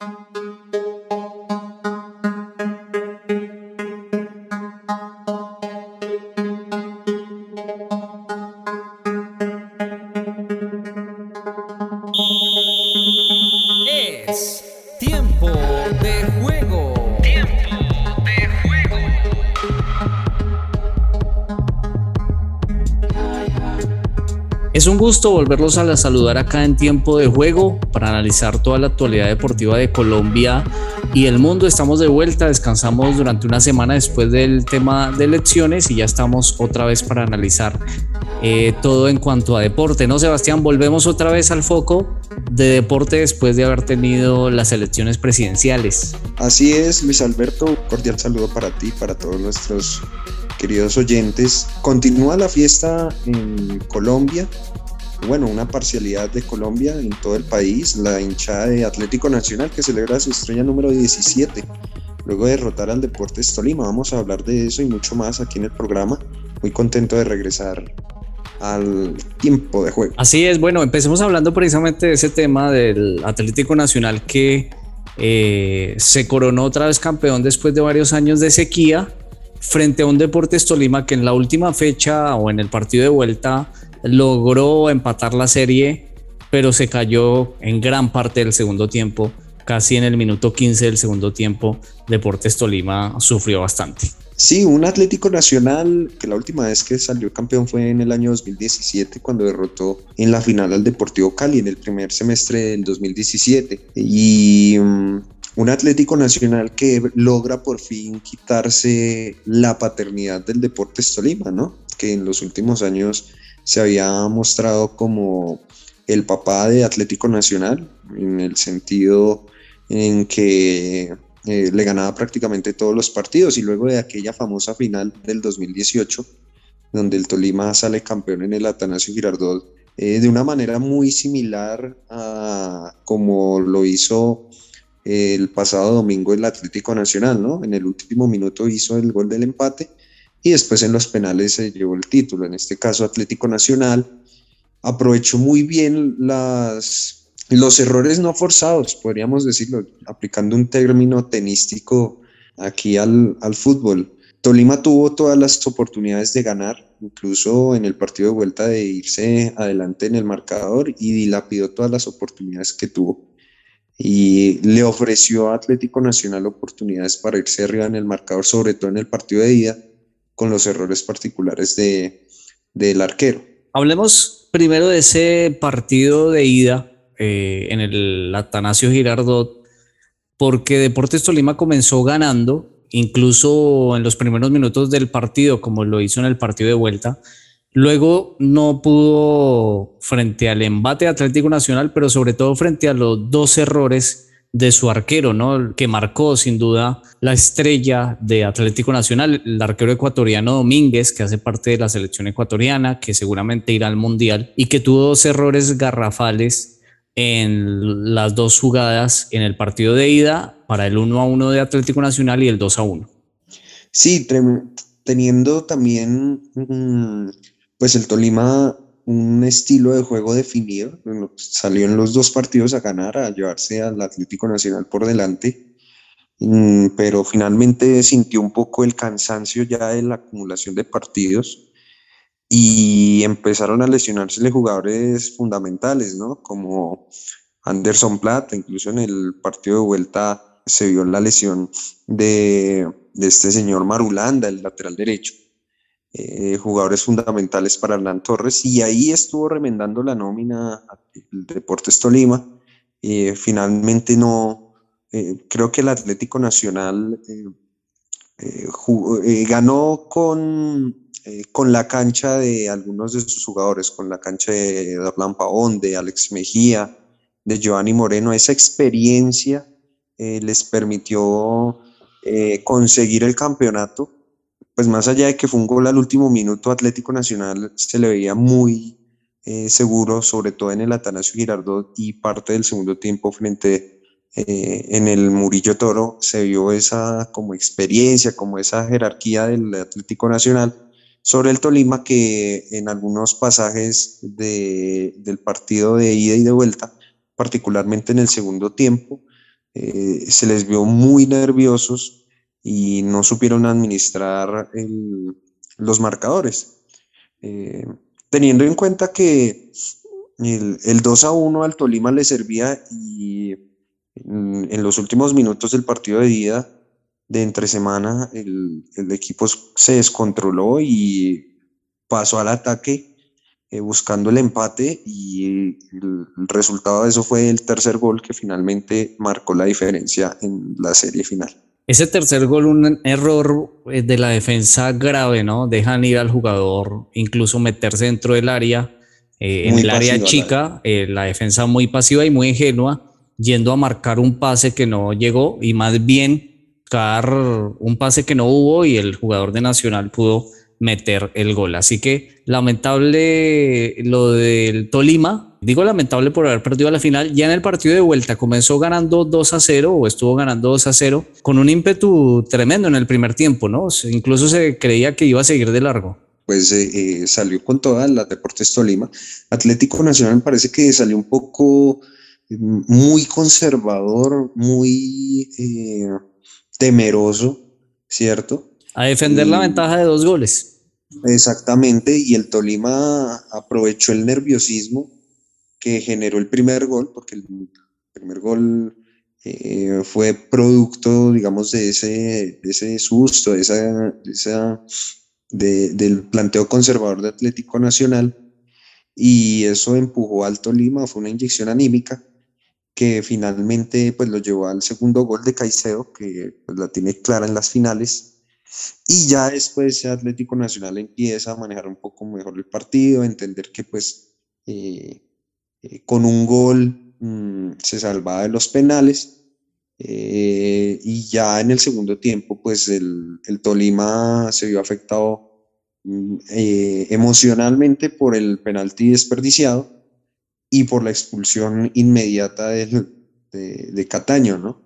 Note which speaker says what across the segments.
Speaker 1: Thank you. Un gusto volverlos a saludar acá en tiempo de juego para analizar toda la actualidad deportiva de Colombia y el mundo. Estamos de vuelta, descansamos durante una semana después del tema de elecciones y ya estamos otra vez para analizar eh, todo en cuanto a deporte. ¿No, Sebastián? Volvemos otra vez al foco de deporte después de haber tenido las elecciones presidenciales.
Speaker 2: Así es, Luis Alberto. Cordial saludo para ti, para todos nuestros queridos oyentes. Continúa la fiesta en Colombia bueno, una parcialidad de Colombia en todo el país, la hinchada de Atlético Nacional que celebra su estrella número 17, luego de derrotar al Deportes Tolima. Vamos a hablar de eso y mucho más aquí en el programa. Muy contento de regresar al tiempo de juego.
Speaker 1: Así es, bueno, empecemos hablando precisamente de ese tema del Atlético Nacional que eh, se coronó otra vez campeón después de varios años de sequía frente a un Deportes Tolima que en la última fecha o en el partido de vuelta logró empatar la serie, pero se cayó en gran parte del segundo tiempo. Casi en el minuto 15 del segundo tiempo, Deportes Tolima sufrió bastante.
Speaker 2: Sí, un Atlético Nacional que la última vez que salió campeón fue en el año 2017 cuando derrotó en la final al Deportivo Cali en el primer semestre del 2017. Y mm, un Atlético Nacional que logra por fin quitarse la paternidad del Deportes Tolima, ¿no? Que en los últimos años se había mostrado como el papá de Atlético Nacional, en el sentido en que eh, le ganaba prácticamente todos los partidos y luego de aquella famosa final del 2018, donde el Tolima sale campeón en el Atanasio Girardot, eh, de una manera muy similar a como lo hizo el pasado domingo el Atlético Nacional, ¿no? En el último minuto hizo el gol del empate y después en los penales se llevó el título. En este caso Atlético Nacional aprovechó muy bien las, los errores no forzados, podríamos decirlo, aplicando un término tenístico aquí al, al fútbol. Tolima tuvo todas las oportunidades de ganar, incluso en el partido de vuelta de irse adelante en el marcador y dilapidó todas las oportunidades que tuvo. Y le ofreció a Atlético Nacional oportunidades para irse arriba en el marcador, sobre todo en el partido de ida, con los errores particulares de, del arquero.
Speaker 1: Hablemos primero de ese partido de ida eh, en el Atanasio Girardot, porque Deportes Tolima comenzó ganando, incluso en los primeros minutos del partido, como lo hizo en el partido de vuelta. Luego no pudo frente al embate Atlético Nacional, pero sobre todo frente a los dos errores de su arquero, ¿no? Que marcó sin duda la estrella de Atlético Nacional, el arquero ecuatoriano Domínguez, que hace parte de la selección ecuatoriana, que seguramente irá al Mundial y que tuvo dos errores garrafales en las dos jugadas en el partido de ida para el 1 a 1 de Atlético Nacional y el 2 a 1.
Speaker 2: Sí, teniendo también mm, pues el Tolima un estilo de juego definido. Salió en los dos partidos a ganar, a llevarse al Atlético Nacional por delante, mm, pero finalmente sintió un poco el cansancio ya de la acumulación de partidos y empezaron a lesionarse jugadores fundamentales, ¿no? Como Anderson Plata, incluso en el partido de vuelta se vio la lesión de, de este señor Marulanda, el lateral derecho. Eh, jugadores fundamentales para Hernán Torres y ahí estuvo remendando la nómina el Deportes Tolima. Eh, finalmente no, eh, creo que el Atlético Nacional ganó con, con la cancha de algunos de sus jugadores, con la cancha de Darlan Pavón, de Alex Mejía, de Giovanni Moreno. Esa experiencia les permitió conseguir el campeonato pues más allá de que fue un gol al último minuto, Atlético Nacional se le veía muy eh, seguro, sobre todo en el Atanasio Girardot y parte del segundo tiempo frente eh, en el Murillo Toro, se vio esa como experiencia, como esa jerarquía del Atlético Nacional sobre el Tolima que en algunos pasajes de, del partido de ida y de vuelta, particularmente en el segundo tiempo, eh, se les vio muy nerviosos y no supieron administrar los marcadores. Eh, teniendo en cuenta que el, 2 a 1 al Tolima le servía y en, los últimos minutos del partido de ida de entre semana el, el equipo se descontroló y pasó al ataque eh, buscando el empate y el, resultado de eso fue el tercer gol que finalmente marcó la diferencia en la serie final.
Speaker 1: Ese tercer gol, un error eh, de la defensa grave, ¿no? Dejan ir al jugador, incluso meterse dentro del área, eh, en el área chica, la defensa muy pasiva y muy ingenua, yendo a marcar un pase que no llegó y más bien un pase que no hubo y el jugador de Nacional pudo meter el gol. Así que lamentable lo del Tolima. Digo lamentable por haber perdido la final. Ya en el partido de vuelta comenzó ganando 2 a 0 o estuvo ganando 2 a 0 con un ímpetu tremendo en el primer tiempo, ¿no? Incluso se creía que iba a seguir de largo.
Speaker 2: Pues eh, eh, salió con todas las Deportes Tolima. Atlético Nacional parece que salió un poco mm, muy conservador, muy eh, temeroso, ¿cierto?
Speaker 1: A defender la ventaja de dos goles.
Speaker 2: Exactamente, y el Tolima aprovechó el nerviosismo que generó el primer gol, porque el primer gol eh, fue producto, digamos, de ese, ese susto, de esa, del planteo conservador de Atlético Nacional, y eso empujó al Tolima, fue una inyección anímica que finalmente pues lo llevó al segundo gol de Caicedo, que pues, la tiene clara en las finales, y ya después Atlético Nacional empieza a manejar un poco mejor el partido, a entender que pues eh, eh, con un gol mm, se salvaba de los penales. Eh, y ya en el segundo tiempo pues el, el Tolima se vio afectado mm, emocionalmente por el penalti desperdiciado y por la expulsión inmediata de, de, Cataño, ¿no?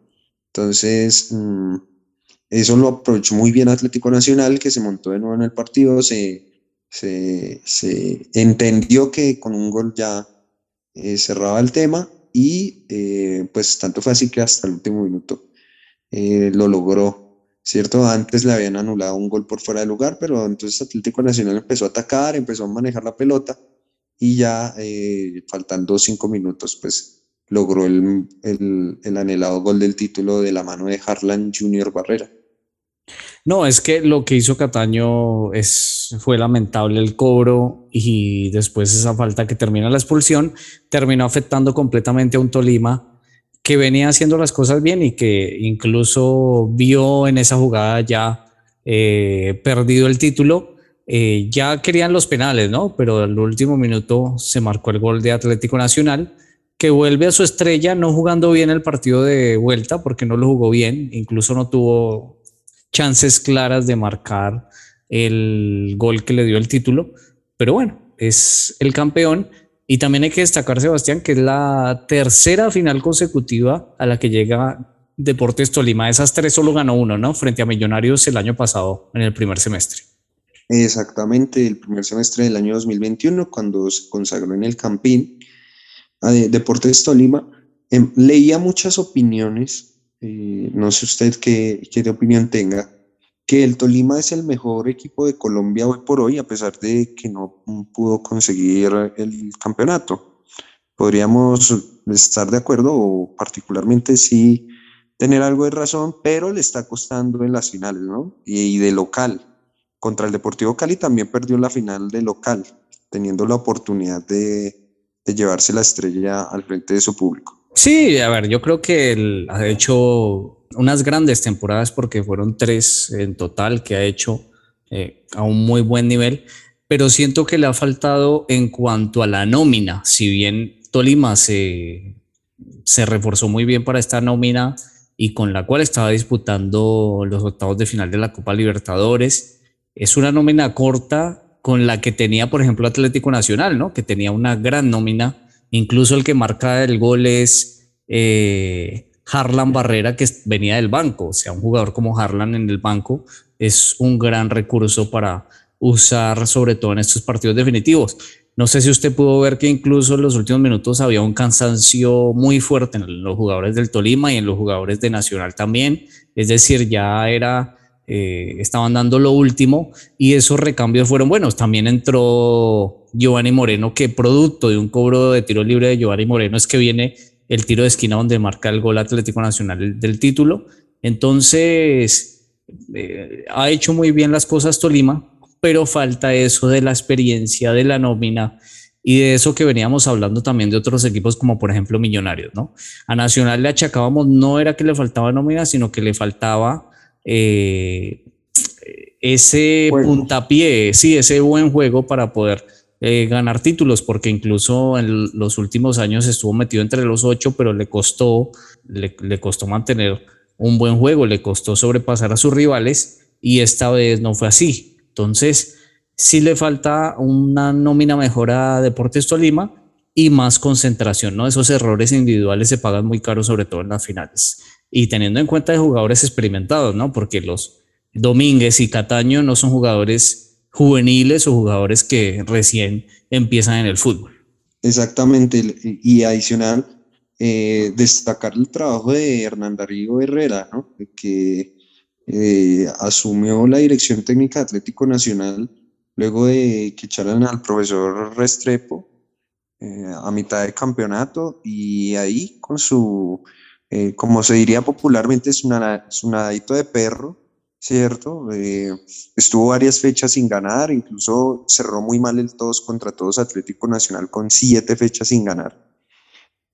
Speaker 2: Entonces, mm, eso lo aprovechó muy bien Atlético Nacional, que se montó de nuevo en el partido, se, se, entendió que con un gol ya eh, cerraba el tema y eh, pues tanto fue así que hasta el último minuto eh, lo logró, ¿cierto? Antes le habían anulado un gol por fuera de lugar, pero entonces Atlético Nacional empezó a atacar, empezó a manejar la pelota y ya faltando cinco minutos pues logró el, el, el anhelado gol del título de la mano de Harlan Junior Barrera.
Speaker 1: No, es que lo que hizo Cataño es, fue lamentable el cobro y después esa falta que termina la expulsión terminó afectando completamente a un Tolima que venía haciendo las cosas bien y que incluso vio en esa jugada ya eh, perdido el título. Eh, ya querían los penales, ¿no? Pero al último minuto se marcó el gol de Atlético Nacional que vuelve a su estrella no jugando bien el partido de vuelta porque no lo jugó bien, incluso no tuvo chances claras de marcar el gol que le dio el título, pero bueno, es el campeón. Y también hay que destacar, Sebastián, que es la tercera final consecutiva a la que llega Deportes Tolima. Esas tres solo ganó uno, ¿no? Frente a Millonarios el año pasado, en el primer semestre.
Speaker 2: Exactamente, el primer semestre del año 2021, cuando se consagró en el Campín, a Deportes Tolima. Em, leía muchas opiniones eh, no sé usted qué, qué opinión tenga, que el Tolima es el mejor equipo de Colombia hoy por hoy, a pesar de que no pudo conseguir el campeonato. Podríamos estar de acuerdo o particularmente sí tener algo de razón, pero le está costando en las finales, ¿no? Y, de local. Contra el Deportivo Cali también perdió la final de local, teniendo la oportunidad de, de llevarse la estrella al frente de su público.
Speaker 1: Sí, a ver, yo creo que él ha hecho unas grandes temporadas porque fueron tres en total que ha hecho eh, a un muy buen nivel, pero siento que le ha faltado en cuanto a la nómina, si bien Tolima se, se reforzó muy bien para esta nómina y con la cual estaba disputando los octavos de final de la Copa Libertadores, es una nómina corta con la que tenía, por ejemplo, Atlético Nacional, ¿no? Que tenía una gran nómina Incluso el que marca el gol es eh, Harlan Barrera, que venía del banco. O sea, un jugador como Harlan en el banco es un gran recurso para usar, sobre todo en estos partidos definitivos. No sé si usted pudo ver que incluso en los últimos minutos había un cansancio muy fuerte en los jugadores del Tolima y en los jugadores de Nacional también. Es decir, ya era, eh, estaban dando lo último y esos recambios fueron buenos. También entró Giovanni Moreno, que producto de un cobro de tiro libre de Giovanni Moreno es que viene el tiro de esquina donde marca el gol Atlético Nacional del título. Entonces, eh, ha hecho muy bien las cosas Tolima pero falta eso de la experiencia, de la nómina y de eso que veníamos hablando también de otros equipos como por ejemplo Millonarios, ¿no? A Nacional le achacábamos, no era que le faltaba nómina, sino que le faltaba eh, ese puntapié, sí, ese buen juego para poder eh, ganar títulos, porque incluso en los últimos años estuvo metido entre los ocho, pero le costó, le, le costó mantener un buen juego, le costó sobrepasar a sus rivales y esta vez no fue así. Entonces, sí le falta una nómina mejor a Deportes Tolima y más concentración, ¿no? Esos errores individuales se pagan muy caro, sobre todo en las finales. Y teniendo en cuenta de jugadores experimentados, ¿no? Porque los Domínguez y Cataño no son jugadores juveniles o jugadores que recién empiezan en el fútbol.
Speaker 2: Exactamente, y adicional, eh, destacar el trabajo de Hernán Darío Herrera, ¿no? que eh, asumió la dirección técnica de Atlético Nacional luego de que echaran al profesor Restrepo eh, a mitad de campeonato y ahí con su, eh, como se diría popularmente, es un nadito de perro, ¿cierto? estuvo varias fechas sin ganar, incluso cerró muy mal el todos contra todos Atlético Nacional con siete fechas sin ganar.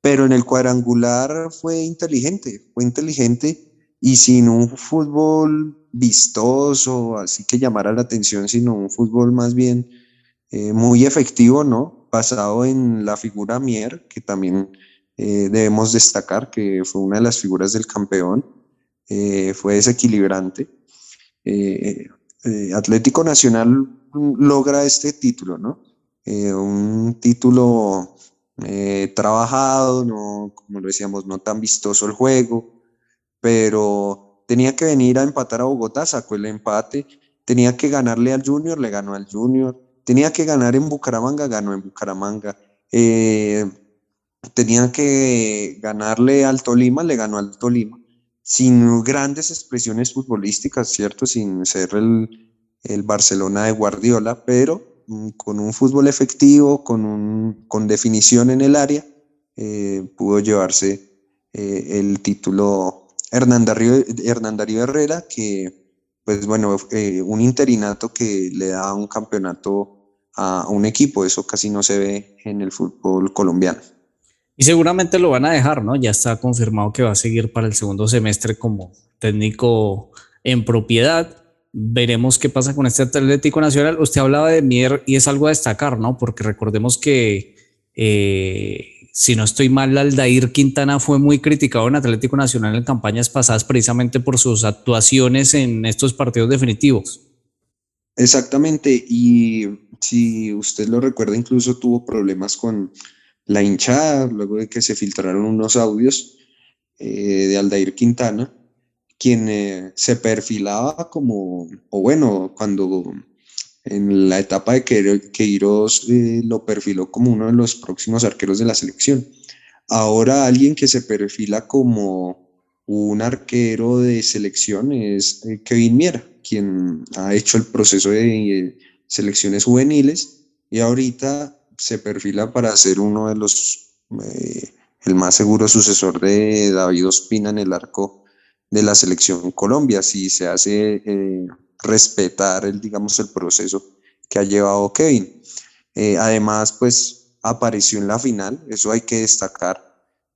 Speaker 2: Pero en el cuadrangular fue inteligente, fue inteligente y sin un fútbol vistoso, así que llamara la atención, sino un fútbol más bien eh, muy efectivo, ¿no? Basado en la figura Mier, que también eh, debemos destacar que fue una de las figuras del campeón, eh, fue desequilibrante. Atlético Nacional logra este título, ¿no? un título trabajado, no, como lo decíamos, no tan vistoso el juego, pero tenía que venir a empatar a Bogotá, sacó el empate, tenía que ganarle al Junior, le ganó al Junior, tenía que ganar en Bucaramanga, ganó en Bucaramanga, eh, tenía que ganarle al Tolima, le ganó al Tolima, sin grandes expresiones futbolísticas, ¿cierto? Sin ser el, el Barcelona de Guardiola, pero mm, con un fútbol efectivo, con, un, con definición en el área, eh, pudo llevarse eh, el título Hernán Darío, Herrera, que, pues bueno, eh, un interinato que le da un campeonato a un equipo, eso casi no se ve en el fútbol colombiano.
Speaker 1: Y seguramente lo van a dejar, ¿no? Ya está confirmado que va a seguir para el segundo semestre como técnico en propiedad. Veremos qué pasa con este Atlético Nacional. Usted hablaba de Mier y es algo a destacar, ¿no? Porque recordemos que eh, si no estoy mal, Aldair Quintana fue muy criticado en Atlético Nacional en campañas pasadas precisamente por sus actuaciones en estos partidos definitivos.
Speaker 2: Exactamente, y si usted lo recuerda, incluso tuvo problemas con la hinchada, luego de que se filtraron unos audios eh, de Aldair Quintana, quien eh, se perfilaba como, o bueno, cuando en la etapa de Queiroz eh, lo perfiló como uno de los próximos arqueros de la selección. Ahora alguien que se perfila como un arquero de selección es Kevin Miera, quien ha hecho el proceso de selecciones juveniles y ahorita se perfila para ser uno de los, el más seguro sucesor de David Ospina en el arco de la selección Colombia. Si se hace respetar el, digamos, el proceso que ha llevado Kevin. Eh, además, pues apareció en la final, eso hay que destacar.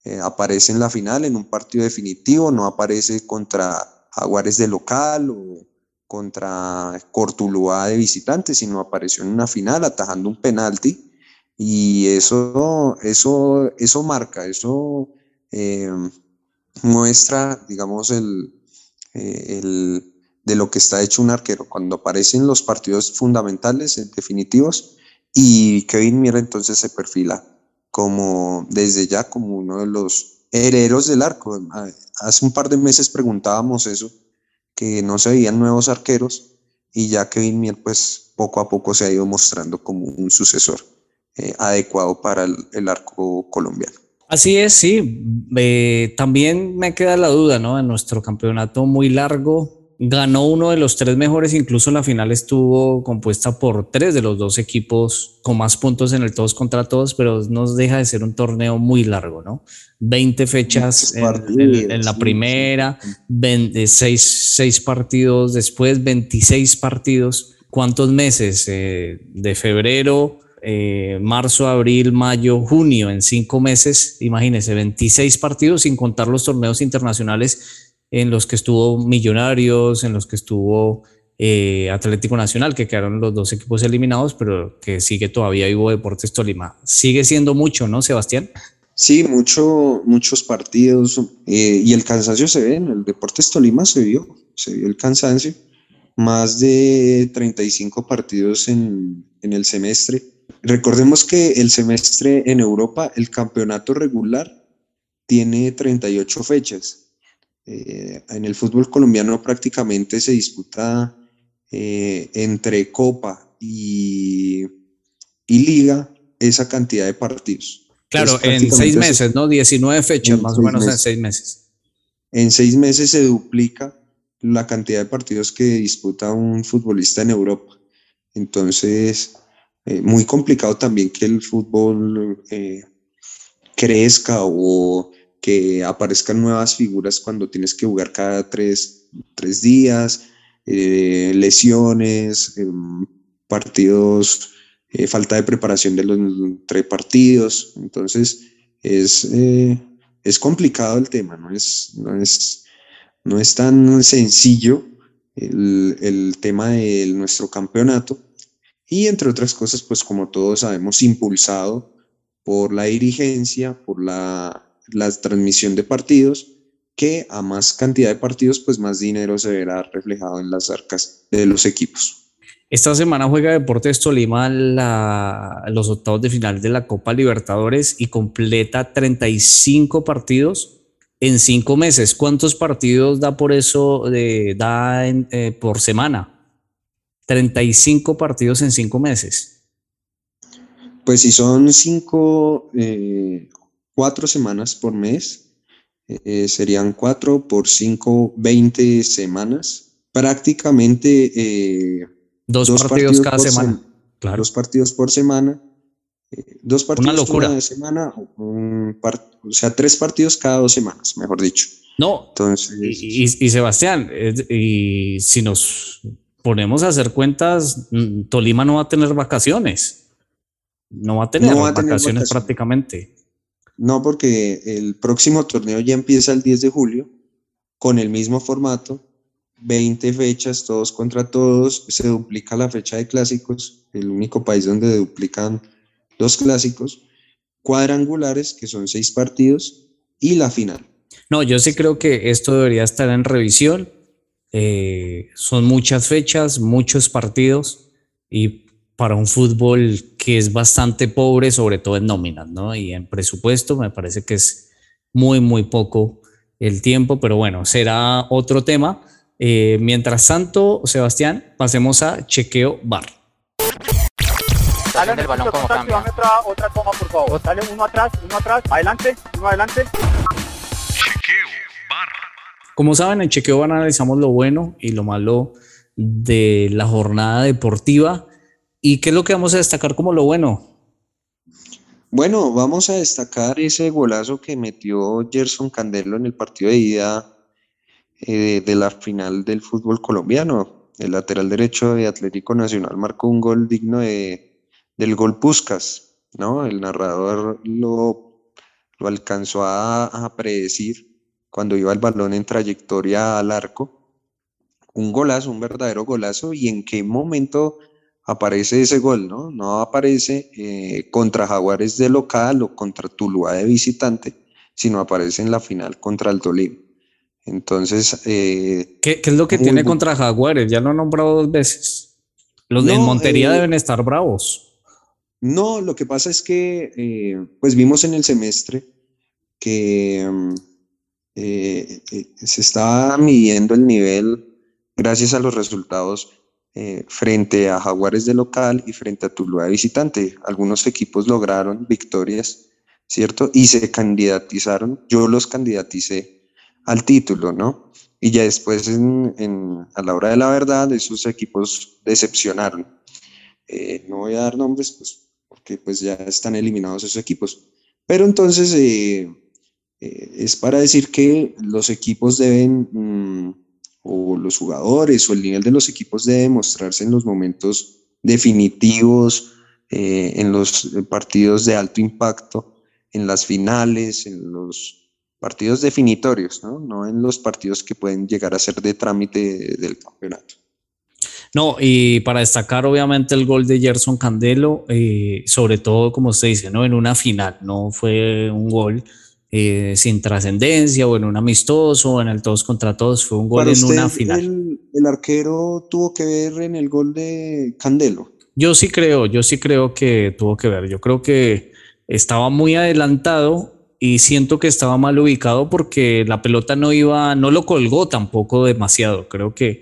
Speaker 2: Eh, aparece en la final en un partido definitivo, no aparece contra Aguares de local o contra Cortuluá de visitante, sino apareció en una final atajando un penalti y eso, eso, eso marca, eso eh, muestra, digamos, el, el, de lo que está hecho un arquero cuando aparecen los partidos fundamentales, definitivos, y Kevin Mira entonces se perfila como desde ya como uno de los herederos del arco. Hace un par de meses preguntábamos eso, que no se veían nuevos arqueros y ya Kevin Mier pues poco a poco se ha ido mostrando como un sucesor. Adecuado para el arco colombiano.
Speaker 1: Así es, sí. Eh, también me queda la duda, ¿no? En nuestro campeonato muy largo, ganó uno de los tres mejores, incluso la final estuvo compuesta por tres de los dos equipos con más puntos en el todos contra todos, pero nos deja de ser un torneo muy largo, ¿no? 20 fechas en, la primera, 26 seis partidos después, 26 partidos. ¿Cuántos meses? Eh, de febrero eh, marzo, abril, mayo, junio, en cinco meses, imagínense, 26 partidos sin contar los torneos internacionales en los que estuvo Millonarios, en los que estuvo eh, Atlético Nacional, que quedaron los dos equipos eliminados, pero que sigue todavía vivo Deportes Tolima. Sigue siendo mucho, ¿no, Sebastián?
Speaker 2: Sí, mucho, muchos partidos eh, y el cansancio se ve en el Deportes Tolima, se vio, se vio el cansancio. Más de 35 partidos en, en el semestre Recordemos que el semestre en Europa, el campeonato regular tiene 38 fechas. Eh, en el fútbol colombiano prácticamente se disputa eh, entre Copa y, Liga esa cantidad de partidos.
Speaker 1: Claro, en seis meses, ¿no? 19 fechas, más o menos en seis meses.
Speaker 2: En seis meses se duplica la cantidad de partidos que disputa un futbolista en Europa. Entonces, eh, muy complicado también que el fútbol eh, crezca o que aparezcan nuevas figuras cuando tienes que jugar cada tres, días, eh, lesiones, partidos, falta de preparación de los tres partidos. Entonces, es, es complicado el tema, no es, no es, no es tan sencillo el, el tema de nuestro campeonato y entre otras cosas, pues como todos sabemos, impulsado por la dirigencia, por la, transmisión de partidos, que a más cantidad de partidos, pues más dinero se verá reflejado en las arcas de los equipos.
Speaker 1: Esta semana juega Deportes Tolima los octavos de final de la Copa Libertadores y completa 35 partidos en cinco meses. ¿Cuántos partidos da por eso, da eh, por semana? 35 partidos en cinco meses.
Speaker 2: Pues si son cinco, eh, cuatro semanas por mes, eh, serían cuatro por cinco, 20 semanas. Prácticamente
Speaker 1: eh, dos, partidos, cada semana.
Speaker 2: claro. Dos partidos por semana. dos partidos por semana, o sea, tres partidos cada dos semanas, mejor dicho.
Speaker 1: No, entonces. y Sebastián, y si nos ponemos a hacer cuentas, mm, Tolima no va a tener vacaciones. No va a tener, vacaciones, prácticamente.
Speaker 2: No, porque el próximo torneo ya empieza el 10 de julio con el mismo formato, 20 fechas, todos contra todos, se duplica la fecha de clásicos, el único país donde duplican los clásicos, cuadrangulares, que son seis partidos, y la final.
Speaker 1: No, yo sí creo que esto debería estar en revisión eh, son muchas fechas, muchos partidos y para un fútbol que es bastante pobre, sobre todo en nóminas, ¿no? Y en presupuesto me parece que es muy, muy poco el tiempo, pero bueno, será otro tema. Eh, mientras tanto, Sebastián, pasemos a chequeo bar.
Speaker 3: Dale, balón como Otra, otra toma, por favor. Dale uno atrás, uno atrás, adelante, uno adelante.
Speaker 1: Como saben, en Chequeo analizamos lo bueno y lo malo de la jornada deportiva. ¿Y qué es lo que vamos a destacar como lo bueno?
Speaker 2: Bueno, vamos a destacar ese golazo que metió Gerson Candelo en el partido de ida eh, de la final del fútbol colombiano. El lateral derecho de Atlético Nacional marcó un gol digno de, del gol Puscas, ¿no? El narrador lo, lo alcanzó a, a predecir cuando iba el balón en trayectoria al arco. Un golazo, un verdadero golazo. ¿Y en qué momento aparece ese gol? No, no aparece eh, contra Jaguares de local o contra Tuluá de visitante, sino aparece en la final contra el Tolima. Entonces.
Speaker 1: Eh, ¿Qué, es lo que tiene contra Jaguares? Ya lo he nombrado dos veces. Los de Montería eh, deben estar bravos.
Speaker 2: No, lo que pasa es que, pues vimos en el semestre que. Mm, eh, eh, se está midiendo el nivel gracias a los resultados eh, frente a Jaguares de local y frente a Tuluá de visitante. Algunos equipos lograron victorias, ¿cierto? Y se candidatizaron, yo los candidaticé al título, ¿no? Y ya después, a la hora de la verdad, esos equipos decepcionaron. No voy a dar nombres, pues, porque pues ya están eliminados esos equipos. Pero entonces es para decir que los equipos deben... Mm, o los jugadores o el nivel de los equipos debe mostrarse en los momentos definitivos, eh, en los partidos de alto impacto, en las finales, en los partidos definitorios, ¿no? no en los partidos que pueden llegar a ser de trámite del campeonato.
Speaker 1: No, y para destacar obviamente el gol de Gerson Candelo, eh, sobre todo como usted dice, ¿no? En una final, no fue un gol eh, sin trascendencia o en un amistoso o en el todos contra todos, fue un gol en una final.
Speaker 2: El, arquero tuvo que ver en el gol de Candelo?
Speaker 1: Yo sí creo, yo sí creo que tuvo que ver. Yo creo que estaba muy adelantado y siento que estaba mal ubicado porque la pelota no iba, no lo colgó tampoco demasiado. Creo que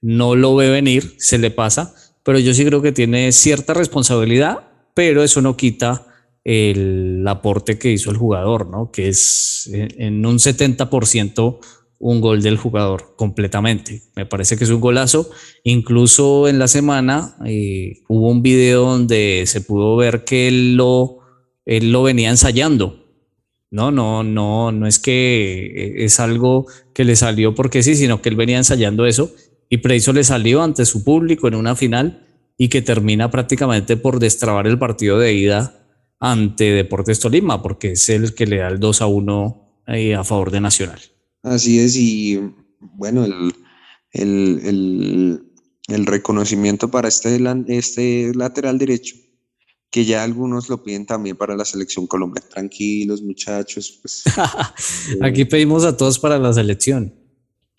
Speaker 1: no lo ve venir, se le pasa, pero yo sí creo que tiene cierta responsabilidad, pero eso no quita el aporte que hizo el jugador, ¿no? Que es en un 70% un gol del jugador completamente. Me parece que es un golazo. Incluso en la semana eh, hubo un video donde se pudo ver que él lo, él lo venía ensayando. No, no, no, no es que eh, es algo que le salió porque sí, sino que él venía ensayando eso y preciso le salió ante su público en una final y que termina prácticamente por destrabar el partido de ida ante Deportes Tolima, porque es el que le da el 2 a 1 a favor de Nacional.
Speaker 2: Así es, y bueno, el, el, el, reconocimiento para este, este lateral derecho, que ya algunos lo piden también para la selección colombiana. Tranquilos, muchachos. Pues,
Speaker 1: Aquí pedimos a todos para la selección.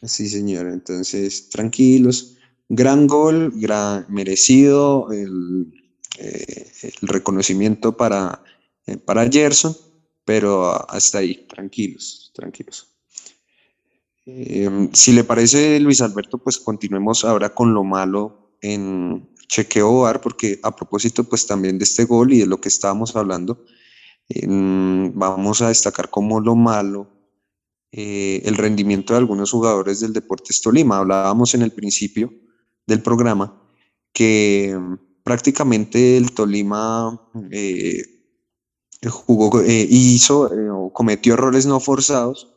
Speaker 2: Sí, señor. Entonces, tranquilos. Gran gol, gran merecido. El, eh, el reconocimiento para, eh, para Gerson, pero hasta ahí, tranquilos, tranquilos. Eh, si le parece, Luis Alberto, pues continuemos ahora con lo malo en chequeo bar, porque a propósito, pues también de este gol y de lo que estábamos hablando, vamos a destacar como lo malo el rendimiento de algunos jugadores del Deportes Tolima. Hablábamos en el principio del programa que prácticamente el Tolima eh, jugó, eh, hizo eh, o cometió errores no forzados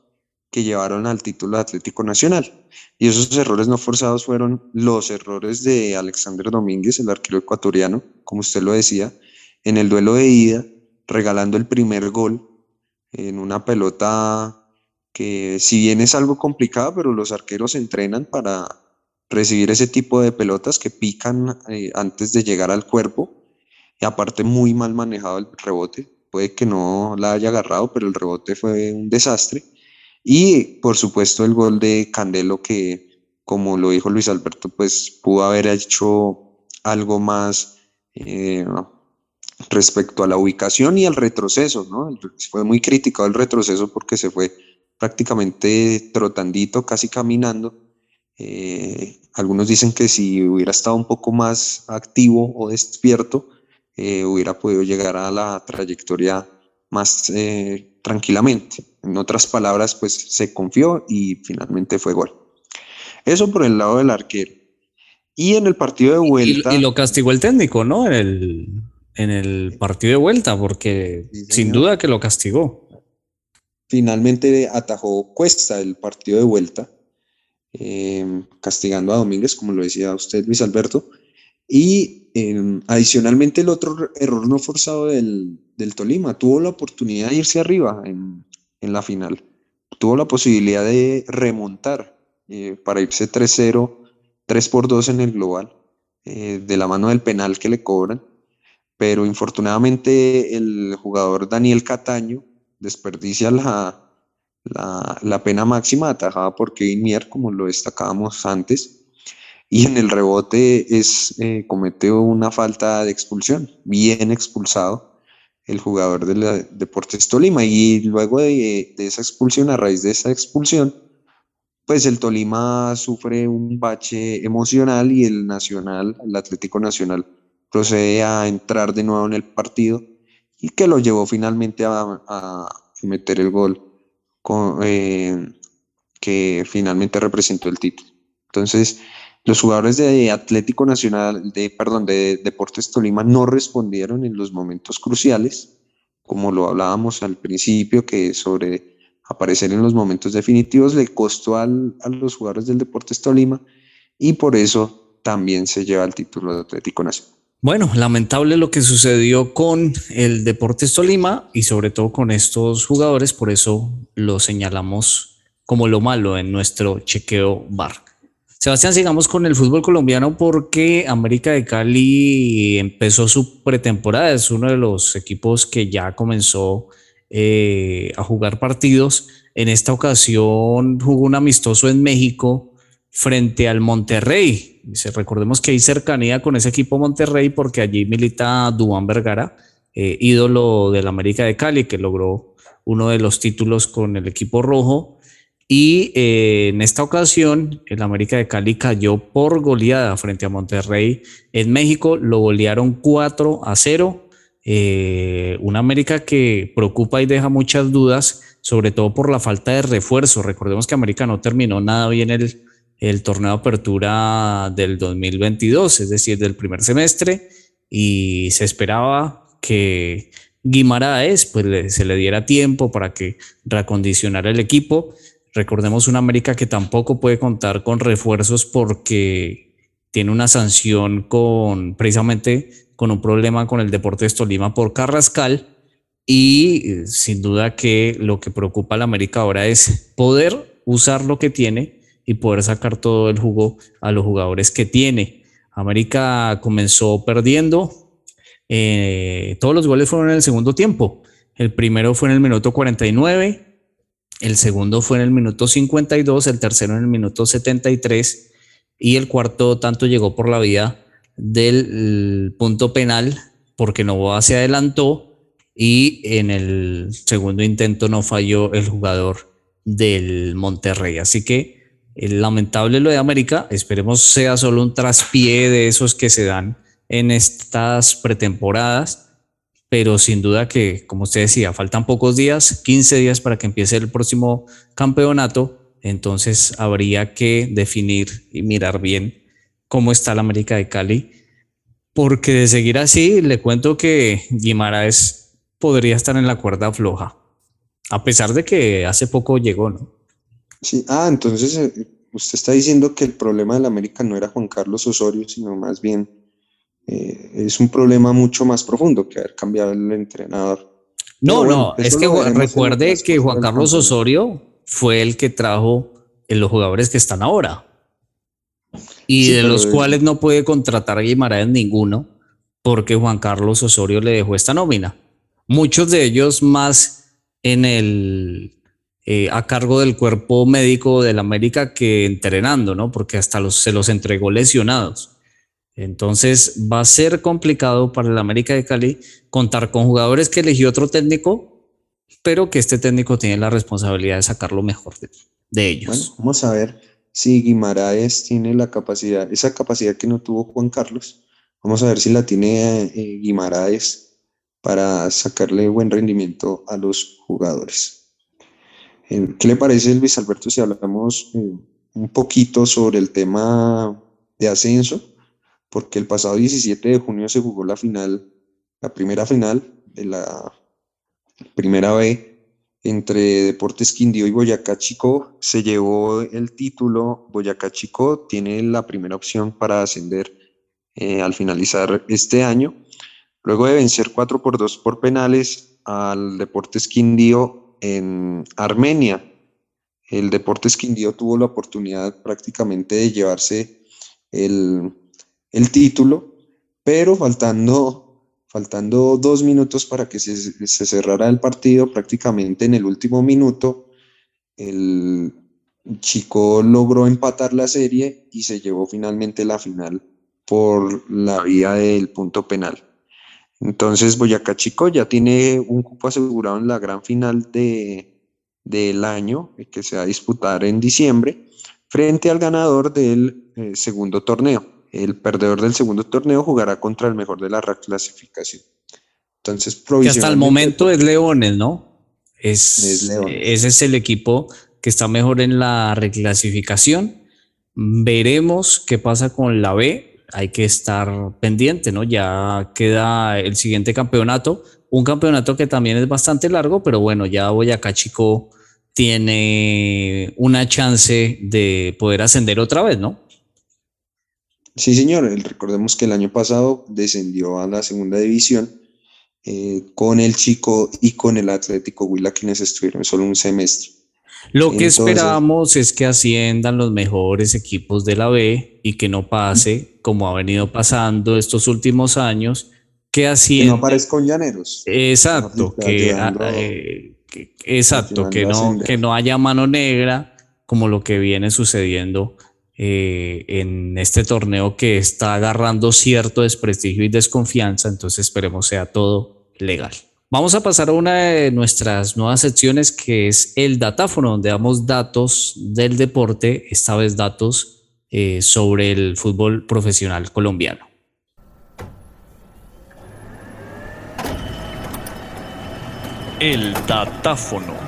Speaker 2: que llevaron al título de Atlético Nacional. Y esos errores no forzados fueron los errores de Alexander Domínguez, el arquero ecuatoriano, como usted lo decía, en el duelo de ida, regalando el primer gol en una pelota que si bien es algo complicado, pero los arqueros entrenan para recibir ese tipo de pelotas que pican eh, antes de llegar al cuerpo y aparte muy mal manejado el rebote. Puede que no la haya agarrado, pero el rebote fue un desastre. Y por supuesto el gol de Candelo que, como lo dijo Luis Alberto, pues pudo haber hecho algo más eh, respecto a la ubicación y al retroceso, ¿no? Fue muy criticado el retroceso porque se fue prácticamente trotandito, casi caminando eh, algunos dicen que si hubiera estado un poco más activo o despierto, eh, hubiera podido llegar a la trayectoria más eh, tranquilamente. En otras palabras, pues se confió y finalmente fue gol. Eso por el lado del arquero. Y en el partido de vuelta.
Speaker 1: Y, lo castigó el técnico, ¿no? En el, en el partido de vuelta, porque sin duda que lo castigó.
Speaker 2: Finalmente atajó Cuesta el partido de vuelta Em, castigando a Domínguez, como lo decía usted, Luis Alberto. Y em, adicionalmente el otro error no forzado del, del, Tolima, tuvo la oportunidad de irse arriba en, en la final, tuvo la posibilidad de remontar eh, para irse 3-0, 3 por 2 en el global, eh, de la mano del penal que le cobran, pero infortunadamente el jugador Daniel Cataño desperdicia la, la, pena máxima atajada por Kevin Mier, como lo destacábamos antes, y en el rebote es, eh, cometió una falta de expulsión, bien expulsado el jugador de Deportes Tolima, y luego de, esa expulsión, a raíz de esa expulsión, pues el Tolima sufre un bache emocional y el Nacional, el Atlético Nacional, procede a entrar de nuevo en el partido y que lo llevó finalmente a, meter el gol eh, que finalmente representó el título. Entonces, los jugadores de Atlético Nacional, de, perdón, de Deportes Tolima no respondieron en los momentos cruciales, como lo hablábamos al principio, que sobre aparecer en los momentos definitivos le costó al, a los jugadores del Deportes Tolima y por eso también se lleva el título de Atlético Nacional.
Speaker 1: Bueno, lamentable lo que sucedió con el Deportes Tolima y sobre todo con estos jugadores, por eso lo señalamos como lo malo en nuestro chequeo bar. Sebastián, sigamos con el fútbol colombiano porque América de Cali empezó su pretemporada, es uno de los equipos que ya comenzó eh, a jugar partidos. En esta ocasión jugó un amistoso en México frente al Monterrey. Recordemos que hay cercanía con ese equipo Monterrey porque allí milita Duan Vergara, eh, ídolo del América de Cali, que logró uno de los títulos con el equipo rojo. Y eh, en esta ocasión, el América de Cali cayó por goleada frente a Monterrey en México. Lo golearon 4 a 0 eh, una América que preocupa y deja muchas dudas, sobre todo por la falta de refuerzo. Recordemos que América no terminó nada bien el, el torneo de apertura del 2022, es decir, del primer semestre, y se esperaba que Guimaraes pues, se le diera tiempo para que reacondicionara el equipo. Recordemos una América que tampoco puede contar con refuerzos porque tiene una sanción con precisamente con un problema con el Deportes Tolima por Carrascal y eh, sin duda que lo que preocupa a la América ahora es poder usar lo que tiene y poder sacar todo el jugo a los jugadores que tiene. América comenzó perdiendo, eh, todos los goles fueron en el segundo tiempo. El primero fue en el minuto 49, el segundo fue en el minuto 52, el tercero en el minuto 73 y el cuarto tanto llegó por la vía del punto penal porque Novoa se adelantó y en el segundo intento no falló el jugador del Monterrey. Así que lamentable lo de América, esperemos sea solo un traspié de esos que se dan en estas pretemporadas, pero sin duda que, como usted decía, faltan pocos días, 15 días para que empiece el próximo campeonato, entonces habría que definir y mirar bien cómo está la América de Cali, porque de seguir así, le cuento que Guimaraes podría estar en la cuerda floja, a pesar de que hace poco llegó, ¿no?
Speaker 2: Sí, ah, entonces eh, usted está diciendo que el problema del América no era Juan Carlos Osorio, sino más bien eh, es un problema mucho más profundo que haber cambiado el entrenador.
Speaker 1: No, no, es que recuerde que Juan Carlos Osorio fue el que trajo los jugadores que están ahora y de los cuales no puede contratar a Guimaraes ninguno porque Juan Carlos Osorio le dejó esta nómina. Muchos de ellos más en el eh, a cargo del cuerpo médico del América que entrenando, ¿no? Porque hasta los, se los entregó lesionados. Entonces va a ser complicado para el América de Cali contar con jugadores que eligió otro técnico, pero que este técnico tiene la responsabilidad de sacar lo mejor de, ellos.
Speaker 2: Vamos a ver si Guimaraes tiene la capacidad, esa capacidad que no tuvo Juan Carlos, vamos a ver si la tiene eh, Guimaraes para sacarle buen rendimiento a los jugadores. Eh, ¿Qué le parece, Luis Alberto, si hablamos eh, un poquito sobre el tema de ascenso? Porque el pasado 17 de junio se jugó la final, la primera final de la primera B entre Deportes Quindío y Boyacá Chico. Se llevó el título. Boyacá Chico tiene la primera opción para ascender eh, al finalizar este año. Luego de vencer 4 por 2 por penales al Deportes Quindío en Armenia. El Deportes Quindío tuvo la oportunidad prácticamente de llevarse el, el título, pero faltando faltando dos minutos para que se, cerrara el partido, prácticamente en el último minuto, el Chico logró empatar la serie y se llevó finalmente la final por la vía del punto penal. Entonces Boyacá Chico ya tiene un cupo asegurado en la gran final de, del año que se va a disputar en diciembre frente al ganador del eh, segundo torneo. El perdedor del segundo torneo jugará contra el mejor de la reclasificación. Entonces,
Speaker 1: que hasta el momento es Leones, ¿no? Es, Ese es el equipo que está mejor en la reclasificación. Veremos qué pasa con la B. Hay que estar pendiente, ¿no? Ya queda el siguiente campeonato. Un campeonato que también es bastante largo, pero bueno, ya Boyacá Chico tiene una chance de poder ascender otra vez, ¿no?
Speaker 2: Sí, señor. Recordemos que el año pasado descendió a la segunda división eh, con el Chico y con el Atlético Huila, quienes estuvieron solo un semestre.
Speaker 1: Lo que esperamos es que asciendan los mejores equipos de la B y que no pase, como ha venido pasando estos últimos años, que ascienda. Que
Speaker 2: no aparezca con llaneros.
Speaker 1: Exacto, que, eh, exacto, que no, que no haya mano negra, como lo que viene sucediendo eh, en este torneo que está agarrando cierto desprestigio y desconfianza, entonces esperemos sea todo legal. Vamos a pasar a una de nuestras nuevas secciones que es el datáfono, donde damos datos del deporte, esta vez datos eh, sobre el fútbol profesional colombiano.
Speaker 4: El datáfono.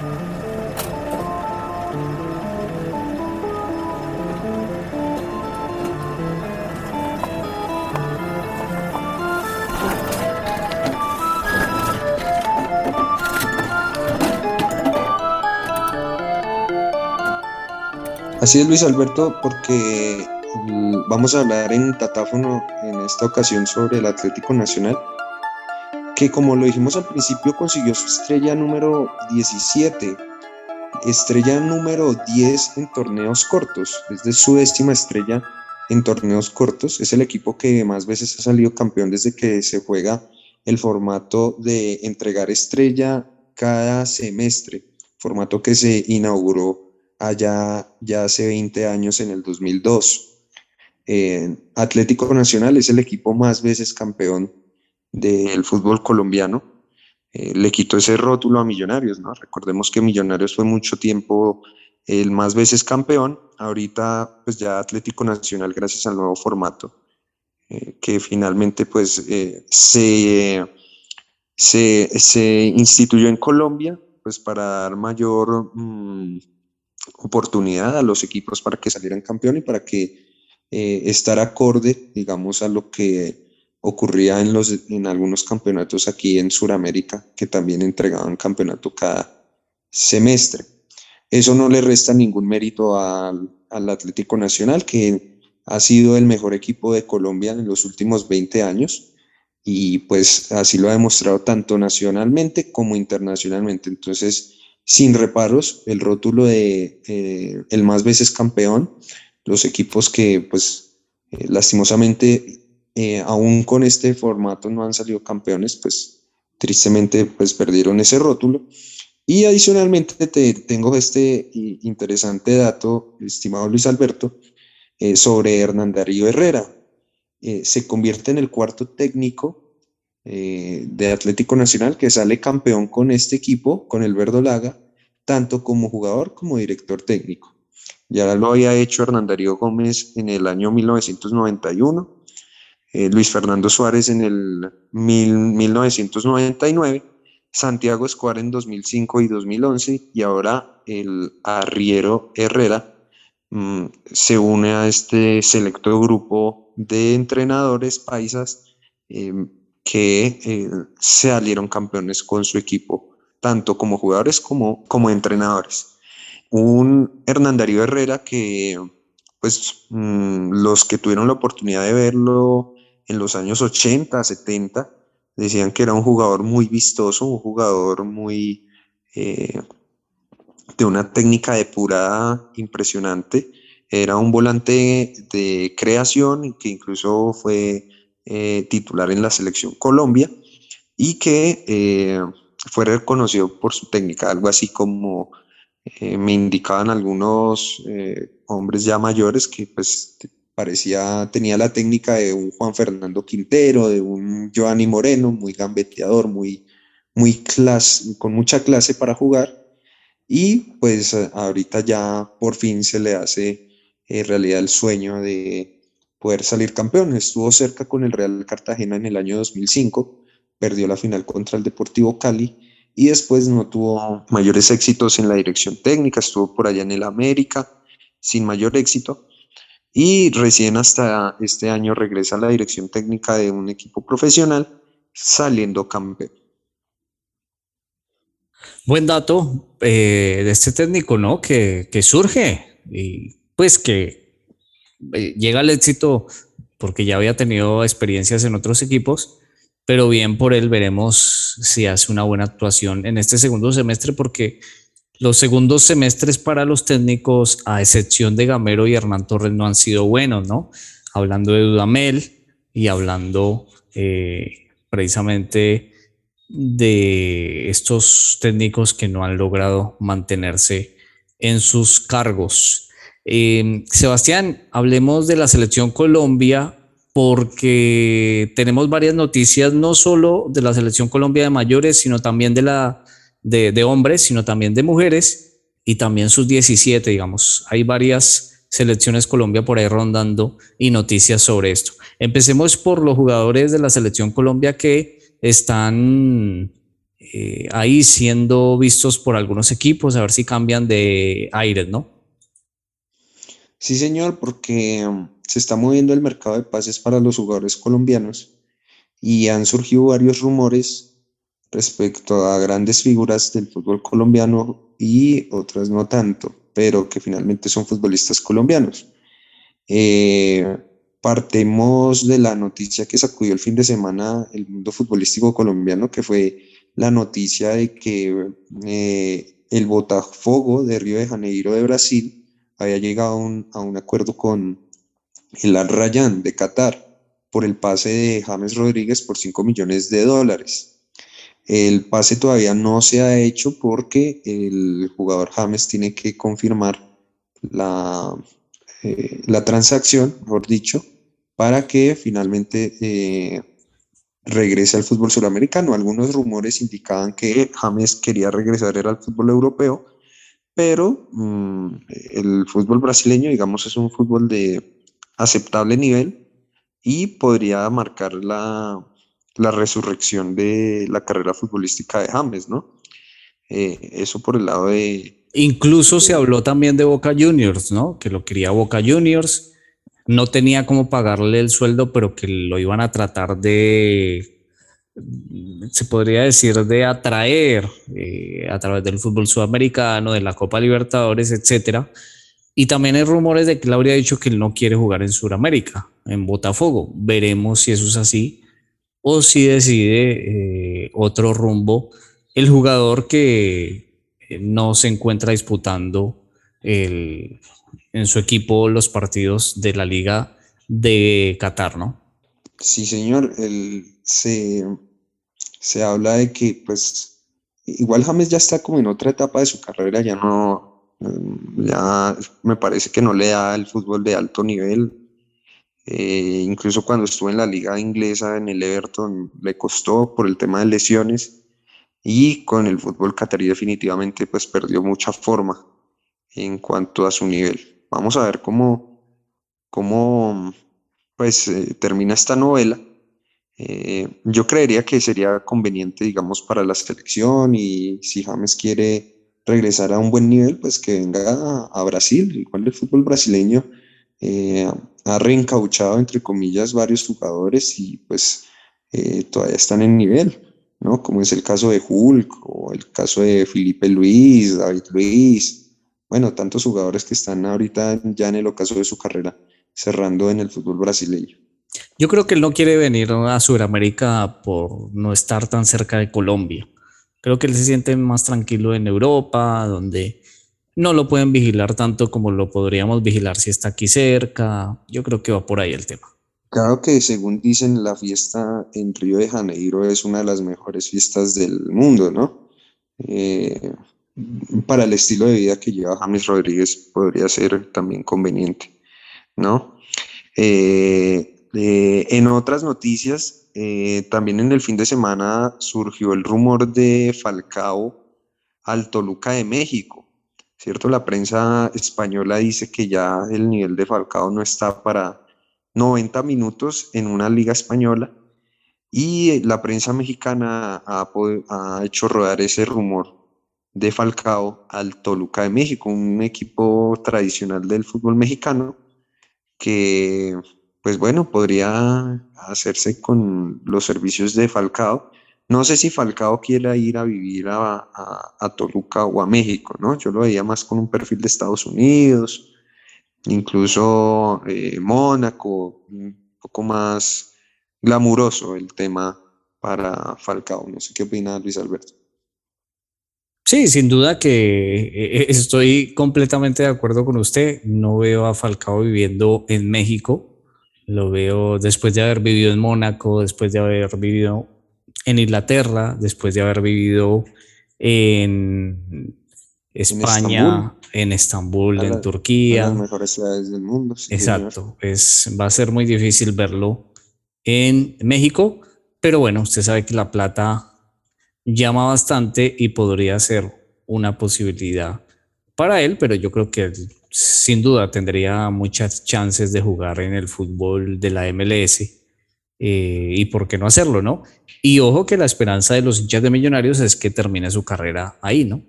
Speaker 2: Así es, Luis Alberto, porque mm, vamos a hablar en Tatáfono en esta ocasión sobre el Atlético Nacional, que como lo dijimos al principio consiguió su estrella número 17, estrella número 10 en torneos cortos, es de su décima estrella en torneos cortos, es el equipo que más veces ha salido campeón desde que se juega el formato de entregar estrella cada semestre, formato que se inauguró allá ya hace 20 años en el 2002. Atlético Nacional es el equipo más veces campeón del fútbol colombiano. Eh, le quitó ese rótulo a Millonarios, ¿no? Recordemos que Millonarios fue mucho tiempo el más veces campeón. Ahorita, pues ya Atlético Nacional, gracias al nuevo formato, eh, que finalmente, pues eh, se, se, instituyó en Colombia, pues para dar mayor mm, oportunidad a los equipos para que salieran campeón y para que eh, estar acorde, digamos, a lo que ocurría en, los, en algunos campeonatos aquí en Sudamérica, que también entregaban campeonato cada semestre. Eso no le resta ningún mérito al, al Atlético Nacional, que ha sido el mejor equipo de Colombia en los últimos 20 años y pues así lo ha demostrado tanto nacionalmente como internacionalmente. Entonces, sin reparos el rótulo de eh, el más veces campeón, los equipos que pues eh, lastimosamente eh, aún con este formato no han salido campeones, pues tristemente pues perdieron ese rótulo. Y adicionalmente te, tengo este interesante dato, estimado Luis Alberto, sobre Hernán Darío Herrera. se convierte en el cuarto técnico eh, de Atlético Nacional que sale campeón con este equipo, con el Verdolaga, tanto como jugador como director técnico. Ya lo había hecho Hernán Darío Gómez en el año 1991, eh, Luis Fernando Suárez en el 1999, Santiago Escuar en 2005 y 2011 y ahora el Arriero Herrera mm, se une a este selecto grupo de entrenadores paisas em, que eh, salieron campeones con su equipo, tanto como jugadores como, como entrenadores. Un Hernán Darío Herrera que, pues, mm, los que tuvieron la oportunidad de verlo en los años 80, 70, decían que era un jugador muy vistoso, un jugador muy eh, de una técnica depurada impresionante. Era un volante de creación que incluso fue eh, titular en la selección Colombia y que eh, fue reconocido por su técnica, algo así como eh, me indicaban algunos hombres ya mayores que pues parecía, tenía la técnica de un Juan Fernando Quintero, de un Giovanni Moreno, muy gambeteador, muy, muy con mucha clase para jugar. Y pues ahorita ya por fin se le hace realidad el sueño de poder salir campeón. Estuvo cerca con el Real Cartagena en el año 2005, perdió la final contra el Deportivo Cali y después no tuvo mayores éxitos en la dirección técnica, estuvo por allá en el América sin mayor éxito y recién hasta este año regresa a la dirección técnica de un equipo profesional saliendo campeón.
Speaker 1: Buen dato eh, de este técnico, ¿no? Que, que surge y pues que eh, llega al éxito porque ya había tenido experiencias en otros equipos, pero bien por él veremos si hace una buena actuación en este segundo semestre porque los segundos semestres para los técnicos, a excepción de Gamero y Hernán Torres, no han sido buenos, ¿no? Hablando de Dudamel y hablando eh, precisamente de estos técnicos que no han logrado mantenerse en sus cargos. Eh, Sebastián, hablemos de la selección Colombia porque tenemos varias noticias, no solo de la selección Colombia de mayores, sino también de la de, hombres, sino también de mujeres y también sus 17, digamos. Hay varias selecciones Colombia por ahí rondando y noticias sobre esto. Empecemos por los jugadores de la selección Colombia que están eh, ahí siendo vistos por algunos equipos, a ver si cambian de aires, ¿no?
Speaker 2: Sí, señor, porque um, se está moviendo el mercado de pases para los jugadores colombianos y han surgido varios rumores respecto a grandes figuras del fútbol colombiano y otras no tanto, pero que finalmente son futbolistas colombianos. Eh, partemos de la noticia que sacudió el fin de semana el mundo futbolístico colombiano, que fue la noticia de que eh, el Botafogo de Río de Janeiro de Brasil había llegado a un, acuerdo con el Al Rayyan de Qatar por el pase de James Rodríguez por 5 millones de dólares. El pase todavía no se ha hecho porque el jugador James tiene que confirmar la, eh, la transacción, mejor dicho, para que finalmente eh, regrese al fútbol suramericano. Algunos rumores indicaban que James quería regresar al fútbol europeo, pero mm, el fútbol brasileño, digamos, es un fútbol de aceptable nivel y podría marcar la, la resurrección de la carrera futbolística de James, ¿no? Eh, eso por el lado de...
Speaker 1: Incluso se habló también de Boca Juniors, ¿no? Que lo quería Boca Juniors, no tenía cómo pagarle el sueldo, pero que lo iban a tratar de, se podría decir, de atraer eh, a través del fútbol sudamericano, de la Copa Libertadores, etcétera. Y también hay rumores de que él habría dicho que él no quiere jugar en Sudamérica, en Botafogo. Veremos si eso es así o si decide eh, otro rumbo el jugador que eh, no se encuentra disputando en su equipo los partidos de la liga de Qatar, ¿no?
Speaker 2: Sí, señor. se, se habla de que, pues, igual James ya está como en otra etapa de su carrera, ya no, ya me parece que no le da el fútbol de alto nivel, eh, incluso cuando estuvo en la liga inglesa, en el Everton, le costó por el tema de lesiones y con el fútbol catarí definitivamente pues perdió mucha forma en cuanto a su nivel. Vamos a ver cómo, cómo pues eh, termina esta novela. Eh, yo creería que sería conveniente, digamos, para la selección y si James quiere regresar a un buen nivel, pues que venga a, Brasil. Igual el fútbol brasileño ha reencauchado, entre comillas, varios jugadores y pues eh, todavía están en nivel, ¿no? Como es el caso de Hulk o el caso de Felipe Luis, David Luis, bueno, tantos jugadores que están ahorita ya en el ocaso de su carrera cerrando en el fútbol brasileño.
Speaker 1: Yo creo que él no quiere venir a Sudamérica por no estar tan cerca de Colombia. Creo que él se siente más tranquilo en Europa, donde no lo pueden vigilar tanto como lo podríamos vigilar si está aquí cerca. Yo creo que va por ahí el tema.
Speaker 2: Claro que según dicen, la fiesta en Río de Janeiro es una de las mejores fiestas del mundo, ¿no? Eh, para el estilo de vida que lleva James Rodríguez podría ser también conveniente, ¿no? Eh, eh, en otras noticias, también en el fin de semana surgió el rumor de Falcao al Toluca de México. ¿cierto? La prensa española dice que ya el nivel de Falcao no está para 90 minutos en una liga española y la prensa mexicana ha hecho rodar ese rumor de Falcao al Toluca de México, un equipo tradicional del fútbol mexicano que, pues bueno, podría hacerse con los servicios de Falcao. No sé si Falcao quiera ir a vivir a, Toluca o a México, ¿no? Yo lo veía más con un perfil de Estados Unidos, incluso eh, Mónaco, un poco más glamuroso el tema para Falcao. No sé qué opina Luis Alberto.
Speaker 1: Sí, sin duda que eh, estoy completamente de acuerdo con usted. No veo a Falcao viviendo en México. Lo veo después de haber vivido en Mónaco, después de haber vivido en Inglaterra, después de haber vivido en España, en Estambul, en, Turquía.
Speaker 2: las mejores ciudades del mundo.
Speaker 1: Exacto. Es, va a ser muy difícil verlo en México, pero bueno, usted sabe que la plata llama bastante y podría ser una posibilidad para él, pero yo creo que sin duda tendría muchas chances de jugar en el fútbol de la MLS. Eh, y por qué no hacerlo, ¿no? Y ojo que la esperanza de los hinchas de Millonarios es que termine su carrera ahí, ¿no?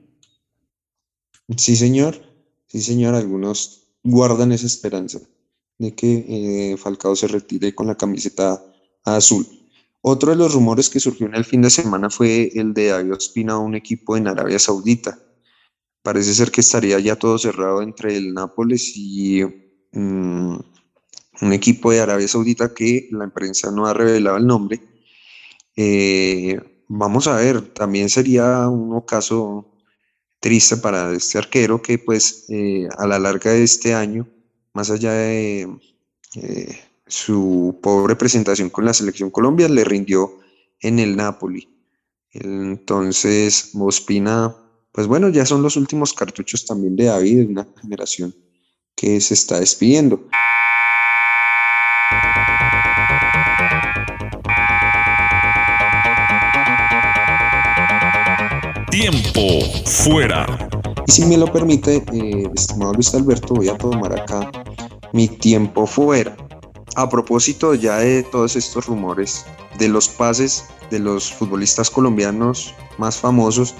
Speaker 2: Sí, señor. Sí, señor. Algunos guardan esa esperanza de que eh, Falcao se retire con la camiseta azul. Otro de los rumores que surgió en el fin de semana fue el de David Ospina a un equipo en Arabia Saudita. Parece ser que estaría ya todo cerrado entre el Nápoles y mm, un equipo de Arabia Saudita que la prensa no ha revelado el nombre. Eh, vamos a ver, también sería un caso triste para este arquero que pues eh, a la larga de este año, más allá de eh, su pobre presentación con la selección Colombia le rindió en el Napoli. Entonces, Mospina, pues bueno, ya son los últimos cartuchos también de David, una generación que se está despidiendo.
Speaker 4: Tiempo fuera.
Speaker 2: Y si me lo permite, eh, estimado Luis Alberto, voy a tomar acá mi tiempo fuera. A propósito ya de todos estos rumores de los pases de los futbolistas colombianos más famosos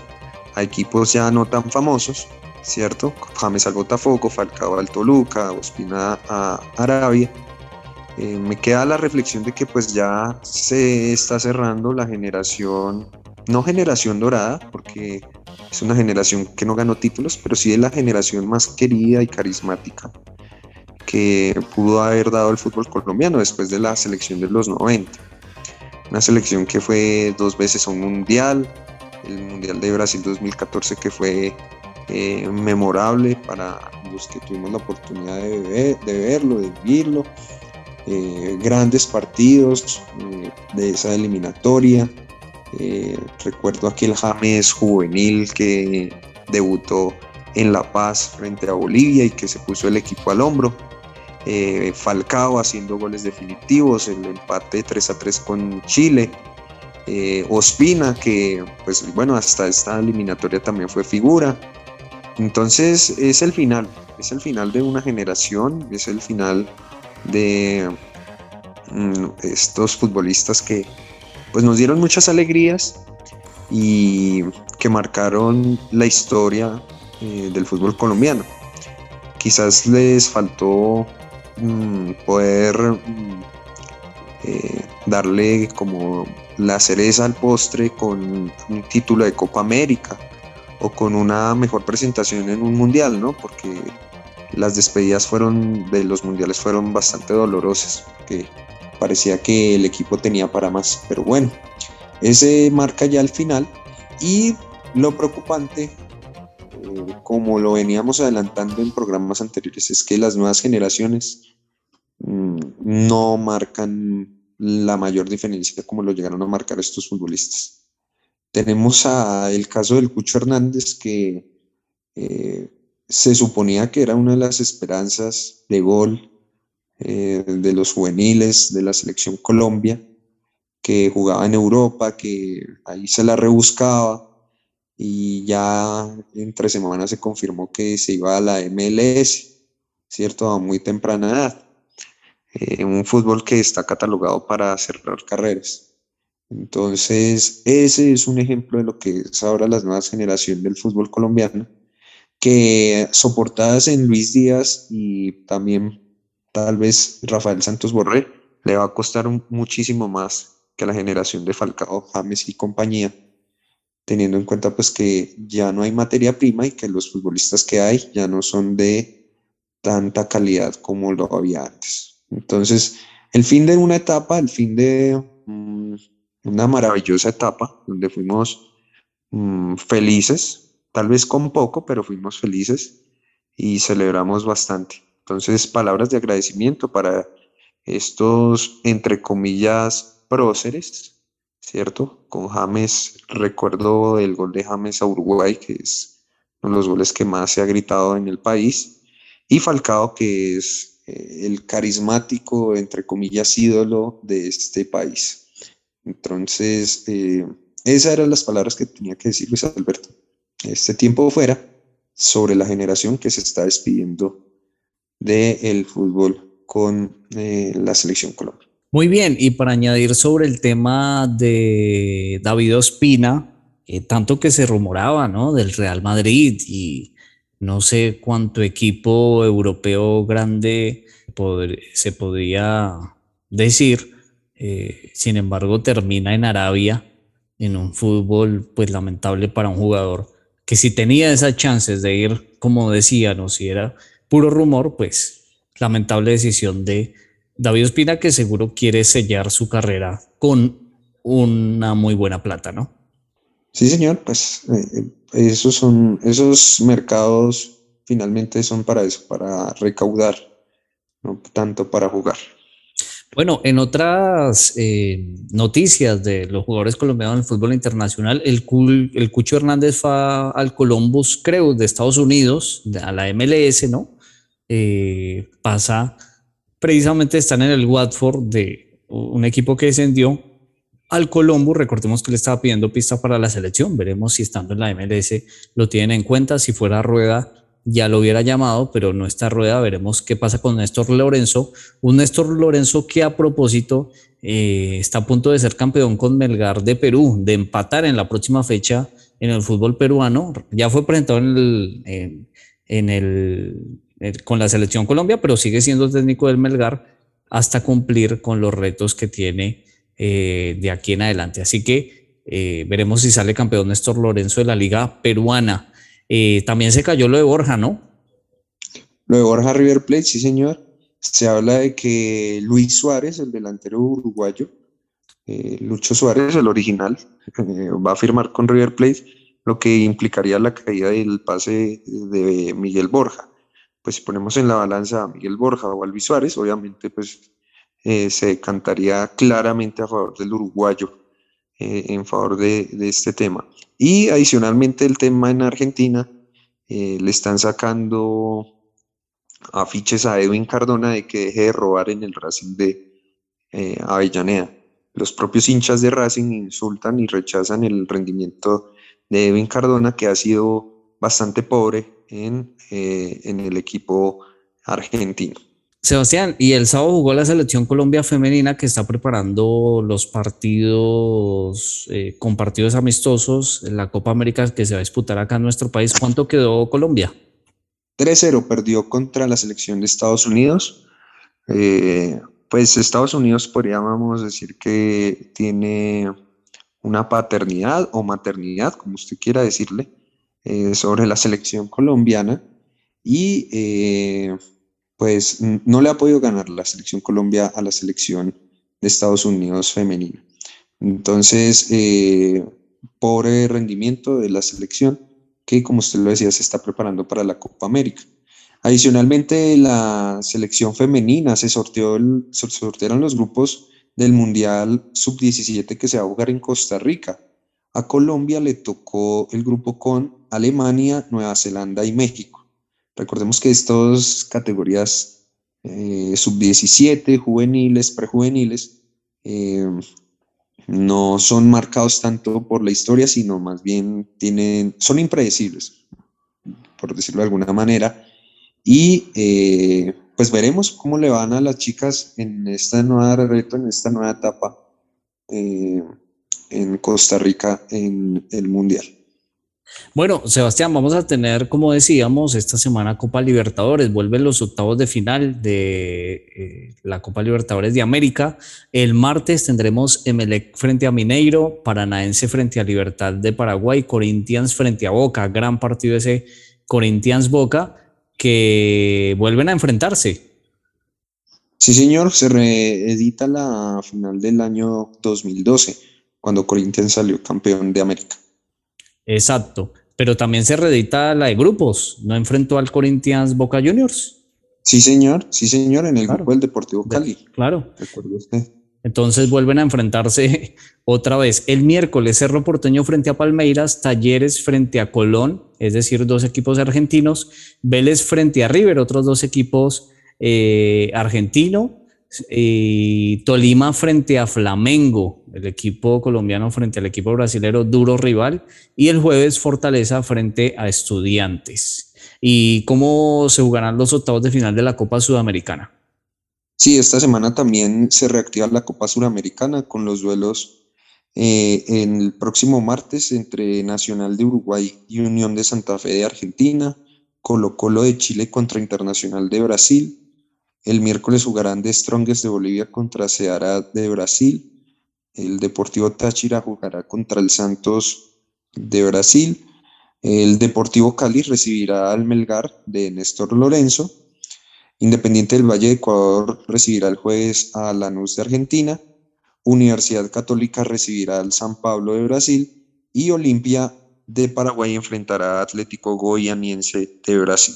Speaker 2: a equipos ya no tan famosos, ¿cierto? James al Botafogo, Falcao al Toluca, Ospina a Arabia. Eh, me queda la reflexión de que pues ya se está cerrando la generación, no generación dorada, porque es una generación que no ganó títulos, pero sí de la generación más querida y carismática que pudo haber dado el fútbol colombiano después de la selección de los 90. Una selección que fue dos veces un mundial, el Mundial de Brasil 2014 que fue eh, memorable para los que tuvimos la oportunidad de, verlo, de vivirlo. Eh, grandes partidos eh, de esa eliminatoria. recuerdo aquel James juvenil que debutó en La Paz frente a Bolivia y que se puso el equipo al hombro. Eh, Falcao haciendo goles definitivos, el empate 3 a 3 con Chile, eh, Ospina, que pues bueno, hasta esta eliminatoria también fue figura. Entonces es el final, es el final de una generación, es el final de mm, estos futbolistas que pues nos dieron muchas alegrías y que marcaron la historia eh, del fútbol colombiano. Quizás les faltó Mm, poder mm, eh, darle como la cereza al postre con un título de Copa América o con una mejor presentación en un mundial, ¿no? Porque las despedidas fueron de los mundiales fueron bastante dolorosas, que parecía que el equipo tenía para más, pero bueno, ese marca ya el final y lo preocupante como lo veníamos adelantando en programas anteriores, es que las nuevas generaciones mm, no marcan la mayor diferencia como lo llegaron a marcar estos futbolistas. Tenemos a el caso del Cucho Hernández que eh, se suponía que era una de las esperanzas de gol eh, de los juveniles de la selección Colombia, que jugaba en Europa, que ahí se la rebuscaba, y ya entre semanas se confirmó que se iba a la MLS, ¿cierto? A muy temprana edad. Eh, un fútbol que está catalogado para cerrar carreras. Entonces, ese es un ejemplo de lo que es ahora la nueva generación del fútbol colombiano, que soportadas en Luis Díaz y también tal vez Rafael Santos Borré, le va a costar muchísimo más que la generación de Falcao, James y compañía, teniendo en cuenta pues que ya no hay materia prima y que los futbolistas que hay ya no son de tanta calidad como lo había antes. Entonces, el fin de una etapa, el fin de mm, una maravillosa etapa donde fuimos mm, felices, tal vez con poco, pero fuimos felices y celebramos bastante. Entonces, palabras de agradecimiento para estos, entre comillas, próceres, ¿cierto? Con James, recuerdo el gol de James a Uruguay, que es uno de los goles que más se ha gritado en el país, y Falcao, que es el carismático, entre comillas, ídolo de este país. Entonces, eh, esas eran las palabras que tenía que decir Luis Alberto. Este tiempo fuera sobre la generación que se está despidiendo del fútbol con eh, la selección Colombia.
Speaker 1: Muy bien, y para añadir sobre el tema de David Ospina, eh, tanto que se rumoraba, ¿no? Del Real Madrid y no sé cuánto equipo europeo grande se podría decir, eh, sin embargo termina en Arabia en un fútbol pues lamentable para un jugador que si tenía esas chances de ir, como decían, o si era puro rumor, pues lamentable decisión de David Ospina, que seguro quiere sellar su carrera con una muy buena plata, ¿no?
Speaker 2: Sí, señor, pues eh, esos son, esos mercados finalmente son para eso, para recaudar, no tanto para jugar.
Speaker 1: Bueno, en otras eh, noticias de los jugadores colombianos en el fútbol internacional, el, el Cucho Hernández fue al Columbus Crew de Estados Unidos, a la MLS, ¿no? Eh, pasa precisamente están en el Watford de un equipo que descendió al Colombo. Recordemos que le estaba pidiendo pista para la selección. Veremos si estando en la MLS lo tienen en cuenta. Si fuera rueda, ya lo hubiera llamado, pero no está rueda. Veremos qué pasa con Néstor Lorenzo. Un Néstor Lorenzo que a propósito eh, está a punto de ser campeón con Melgar de Perú, de empatar en la próxima fecha en el fútbol peruano. Ya fue presentado en el, en el con la selección Colombia, pero sigue siendo técnico del Melgar hasta cumplir con los retos que tiene eh, de aquí en adelante. Así que eh, veremos si sale campeón Néstor Lorenzo de la Liga Peruana. también se cayó lo de Borja, ¿no?
Speaker 2: Lo de Borja River Plate, sí, señor. Se habla de que Luis Suárez, el delantero uruguayo, Lucho Suárez, el original, va a firmar con River Plate, lo que implicaría la caída del pase de Miguel Borja pues si ponemos en la balanza a Miguel Borja o a Luis Suárez, obviamente pues eh, se cantaría claramente a favor del uruguayo eh, en favor de, este tema. Y adicionalmente el tema en Argentina, eh, le están sacando afiches a Edwin Cardona de que deje de robar en el Racing de Avellaneda. Los propios hinchas de Racing insultan y rechazan el rendimiento de Edwin Cardona, que ha sido bastante pobre en, en el equipo argentino.
Speaker 1: Sebastián, y el sábado jugó la selección Colombia femenina que está preparando los partidos eh, con partidos amistosos en la Copa América que se va a disputar acá en nuestro país. ¿Cuánto quedó Colombia?
Speaker 2: 3-0, perdió contra la selección de Estados Unidos. Eh, pues Estados Unidos podríamos decir que tiene una paternidad o maternidad, como usted quiera decirle, eh, sobre la selección colombiana y pues no le ha podido ganar la selección Colombia a la selección de Estados Unidos femenina. Entonces, eh, pobre rendimiento de la selección que, como usted lo decía, se está preparando para la Copa América. Adicionalmente, la selección femenina se, sorteó se sortearon los grupos del Mundial Sub-17 que se va a jugar en Costa Rica. A Colombia le tocó el grupo con Alemania, Nueva Zelanda y México. Recordemos que estas categorías eh, sub-17, juveniles, prejuveniles, eh, no son marcados tanto por la historia, sino más bien tienen, son impredecibles, por decirlo de alguna manera. Y eh, pues veremos cómo le van a las chicas en esta nueva reto, en esta nueva etapa en Costa Rica en el Mundial.
Speaker 1: Bueno, Sebastián, vamos a tener, como decíamos, esta semana Copa Libertadores. Vuelven los octavos de final de eh, la Copa Libertadores de América. El martes tendremos Emelec frente a Mineiro, Paranaense frente a Libertad de Paraguay, Corinthians frente a Boca. Gran partido ese Corinthians Boca que vuelven a enfrentarse.
Speaker 2: Sí, señor, se reedita la final del año 2012, cuando Corinthians salió campeón de América.
Speaker 1: Exacto, pero también se reedita la de grupos, ¿no enfrentó al Corinthians Boca Juniors?
Speaker 2: Sí, señor, sí, señor, en el grupo del Deportivo Cali.
Speaker 1: claro. Entonces vuelven a enfrentarse otra vez. El miércoles Cerro Porteño frente a Palmeiras, Talleres frente a Colón, es decir, dos equipos argentinos, Vélez frente a River, otros dos equipos eh, argentinos, Tolima frente a Flamengo, el equipo colombiano frente al equipo brasilero, duro rival, y el jueves Fortaleza frente a Estudiantes. ¿Y cómo se jugarán los octavos de final de la Copa Sudamericana?
Speaker 2: Sí, esta semana también se reactiva la Copa Suramericana con los duelos eh, el próximo martes entre Nacional de Uruguay y Unión de Santa Fe de Argentina, Colo Colo de Chile contra Internacional de Brasil. El miércoles jugarán de Strongest de Bolivia contra Ceará de Brasil. El Deportivo Táchira jugará contra el Santos de Brasil. El Deportivo Cali recibirá al Melgar de Néstor Lorenzo. Independiente del Valle de Ecuador recibirá el jueves a Lanús de Argentina, Universidad Católica recibirá al San Pablo de Brasil y Olimpia de Paraguay enfrentará a Atlético Goianiense de Brasil.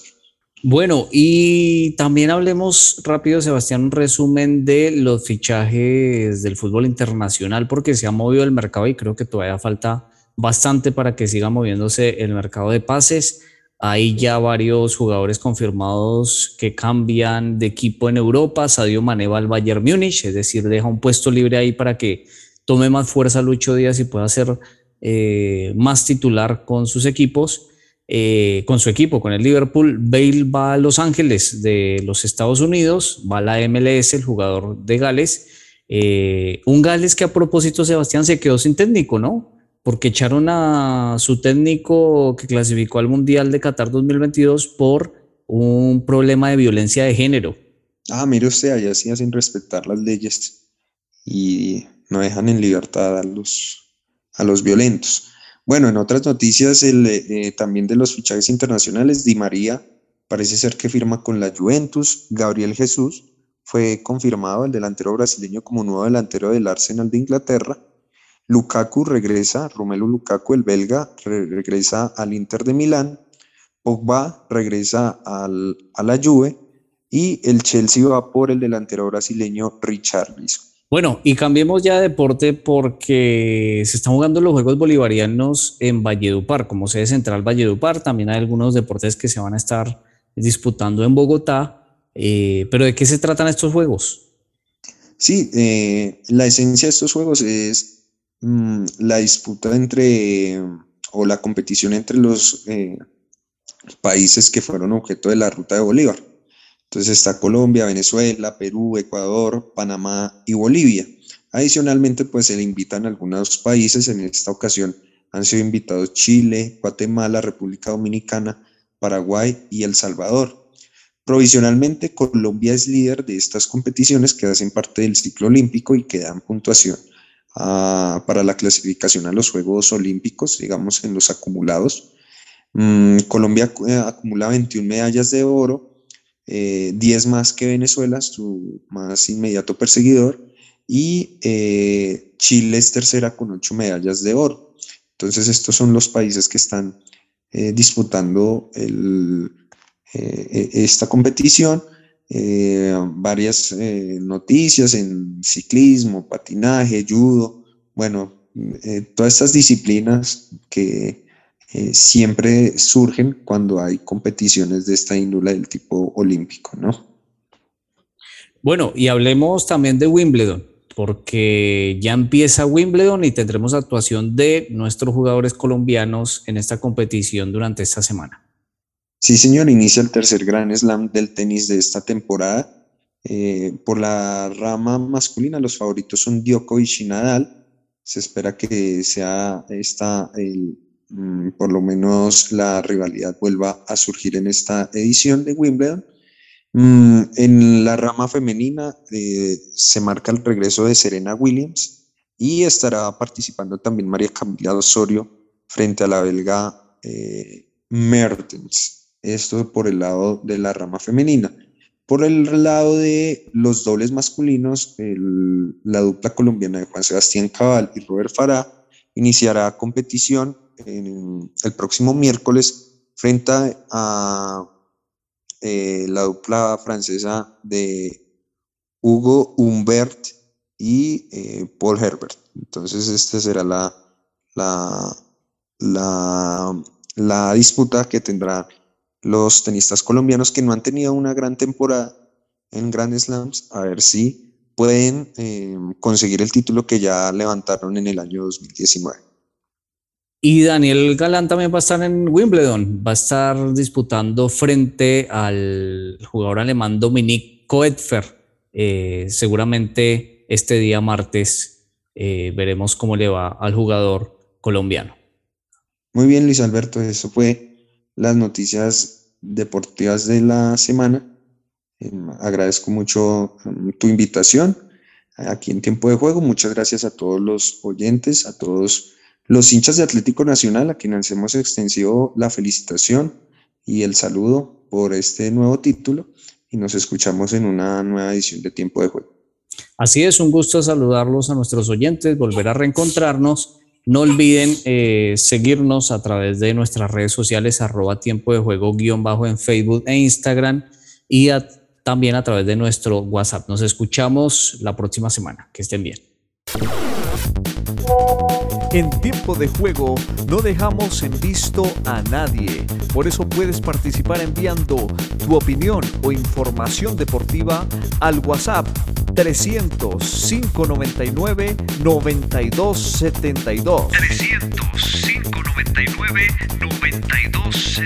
Speaker 1: Bueno, y también hablemos rápido, Sebastián, un resumen de los fichajes del fútbol internacional, porque se ha movido el mercado y creo que todavía falta bastante para que siga moviéndose el mercado de pases. Hay ya varios jugadores confirmados que cambian de equipo en Europa. Sadio Mané va al Bayern Múnich, es decir, deja un puesto libre ahí para que tome más fuerza Lucho Díaz y pueda ser eh, más titular con sus equipos, eh, con su equipo, con el Liverpool. Bale va a Los Ángeles de los Estados Unidos, va a la MLS, el jugador de Gales. Eh, un Gales que a propósito, Sebastián, se quedó sin técnico, ¿no? porque echaron a su técnico que clasificó al Mundial de Qatar 2022 por un problema de violencia de género.
Speaker 2: Ah, mire usted, allá sí hacen respetar las leyes y no dejan en libertad a los, a los violentos. Bueno, en otras noticias el, eh, también de los fichajes internacionales, Di María parece ser que firma con la Juventus, Gabriel Jesús fue confirmado el delantero brasileño como nuevo delantero del Arsenal de Inglaterra Lukaku regresa, Romelu Lukaku, el belga, regresa al Inter de Milán, Pogba regresa al, a la Juve y el Chelsea va por el delantero brasileño Richarlison.
Speaker 1: Bueno, y cambiemos ya de deporte porque se están jugando los Juegos Bolivarianos en Valledupar, como sede central Valledupar. También hay algunos deportes que se van a estar disputando en Bogotá. Eh, pero ¿de qué se tratan estos Juegos?
Speaker 2: Sí, eh, la esencia de estos Juegos es Mm, la disputa entre o la competición entre los eh, países que fueron objeto de la ruta de Bolívar. Entonces está Colombia, Venezuela, Perú, Ecuador, Panamá y Bolivia. Adicionalmente, pues se le invitan algunos países, en esta ocasión han sido invitados Chile, Guatemala, República Dominicana, Paraguay y El Salvador. Provisionalmente, Colombia es líder de estas competiciones que hacen parte del ciclo olímpico y que dan puntuación para la clasificación a los Juegos Olímpicos, digamos en los acumulados. Mm, Colombia eh, acumula 21 medallas de oro, 10 eh, más que Venezuela, su más inmediato perseguidor, y eh, Chile es tercera con 8 medallas de oro. Entonces estos son los países que están disputando esta competición. Eh, varias eh, noticias en ciclismo, patinaje, judo, bueno, eh, todas estas disciplinas que siempre surgen cuando hay competiciones de esta índole del tipo olímpico, ¿no?
Speaker 1: Bueno, y hablemos también de Wimbledon, porque ya empieza Wimbledon y tendremos actuación de nuestros jugadores colombianos en esta competición durante esta semana.
Speaker 2: Sí, señor, inicia el tercer Gran Slam del tenis de esta temporada. Eh, por la rama masculina, los favoritos son Djokovic y Nadal. Se espera que sea esta, mm, por lo menos la rivalidad vuelva a surgir en esta edición de Wimbledon. Mm, en la rama femenina eh, se marca el regreso de Serena Williams y estará participando también María Camila Osorio frente a la belga eh, Mertens. Esto por el lado de la rama femenina. Por el lado de los dobles masculinos, la dupla colombiana de Juan Sebastián Cabal y Robert Farah iniciará competición el próximo miércoles frente a eh, la dupla francesa de Hugo Humbert y eh, Paul Herbert. Entonces, esta será la, la, la, la disputa que tendrá los tenistas colombianos que no han tenido una gran temporada en Grand Slams, a ver si pueden eh, conseguir el título que ya levantaron en el año 2019.
Speaker 1: Y Daniel Galán también va a estar en Wimbledon, va a estar disputando frente al jugador alemán Dominic Koetfer. Eh, seguramente este día martes eh, veremos cómo le va al jugador colombiano.
Speaker 2: Muy bien, Luis Alberto, eso fue las noticias deportivas de la semana. Em, agradezco mucho em, tu invitación aquí en Tiempo de Juego. Muchas gracias a todos los oyentes, a todos los hinchas de Atlético Nacional, a quienes hemos extensivo la felicitación y el saludo por este nuevo título y nos escuchamos en una nueva edición de Tiempo de Juego.
Speaker 1: Así es, un gusto saludarlos a nuestros oyentes, volver a reencontrarnos no olviden eh, seguirnos a través de nuestras redes sociales, arroba tiempo de juego guion bajo en Facebook e Instagram y también a través de nuestro WhatsApp. Nos escuchamos la próxima semana. Que estén bien.
Speaker 5: En tiempo de juego no dejamos en visto a nadie. Por eso puedes participar enviando tu opinión o información deportiva al WhatsApp 300 599 9272. 300 599 9272.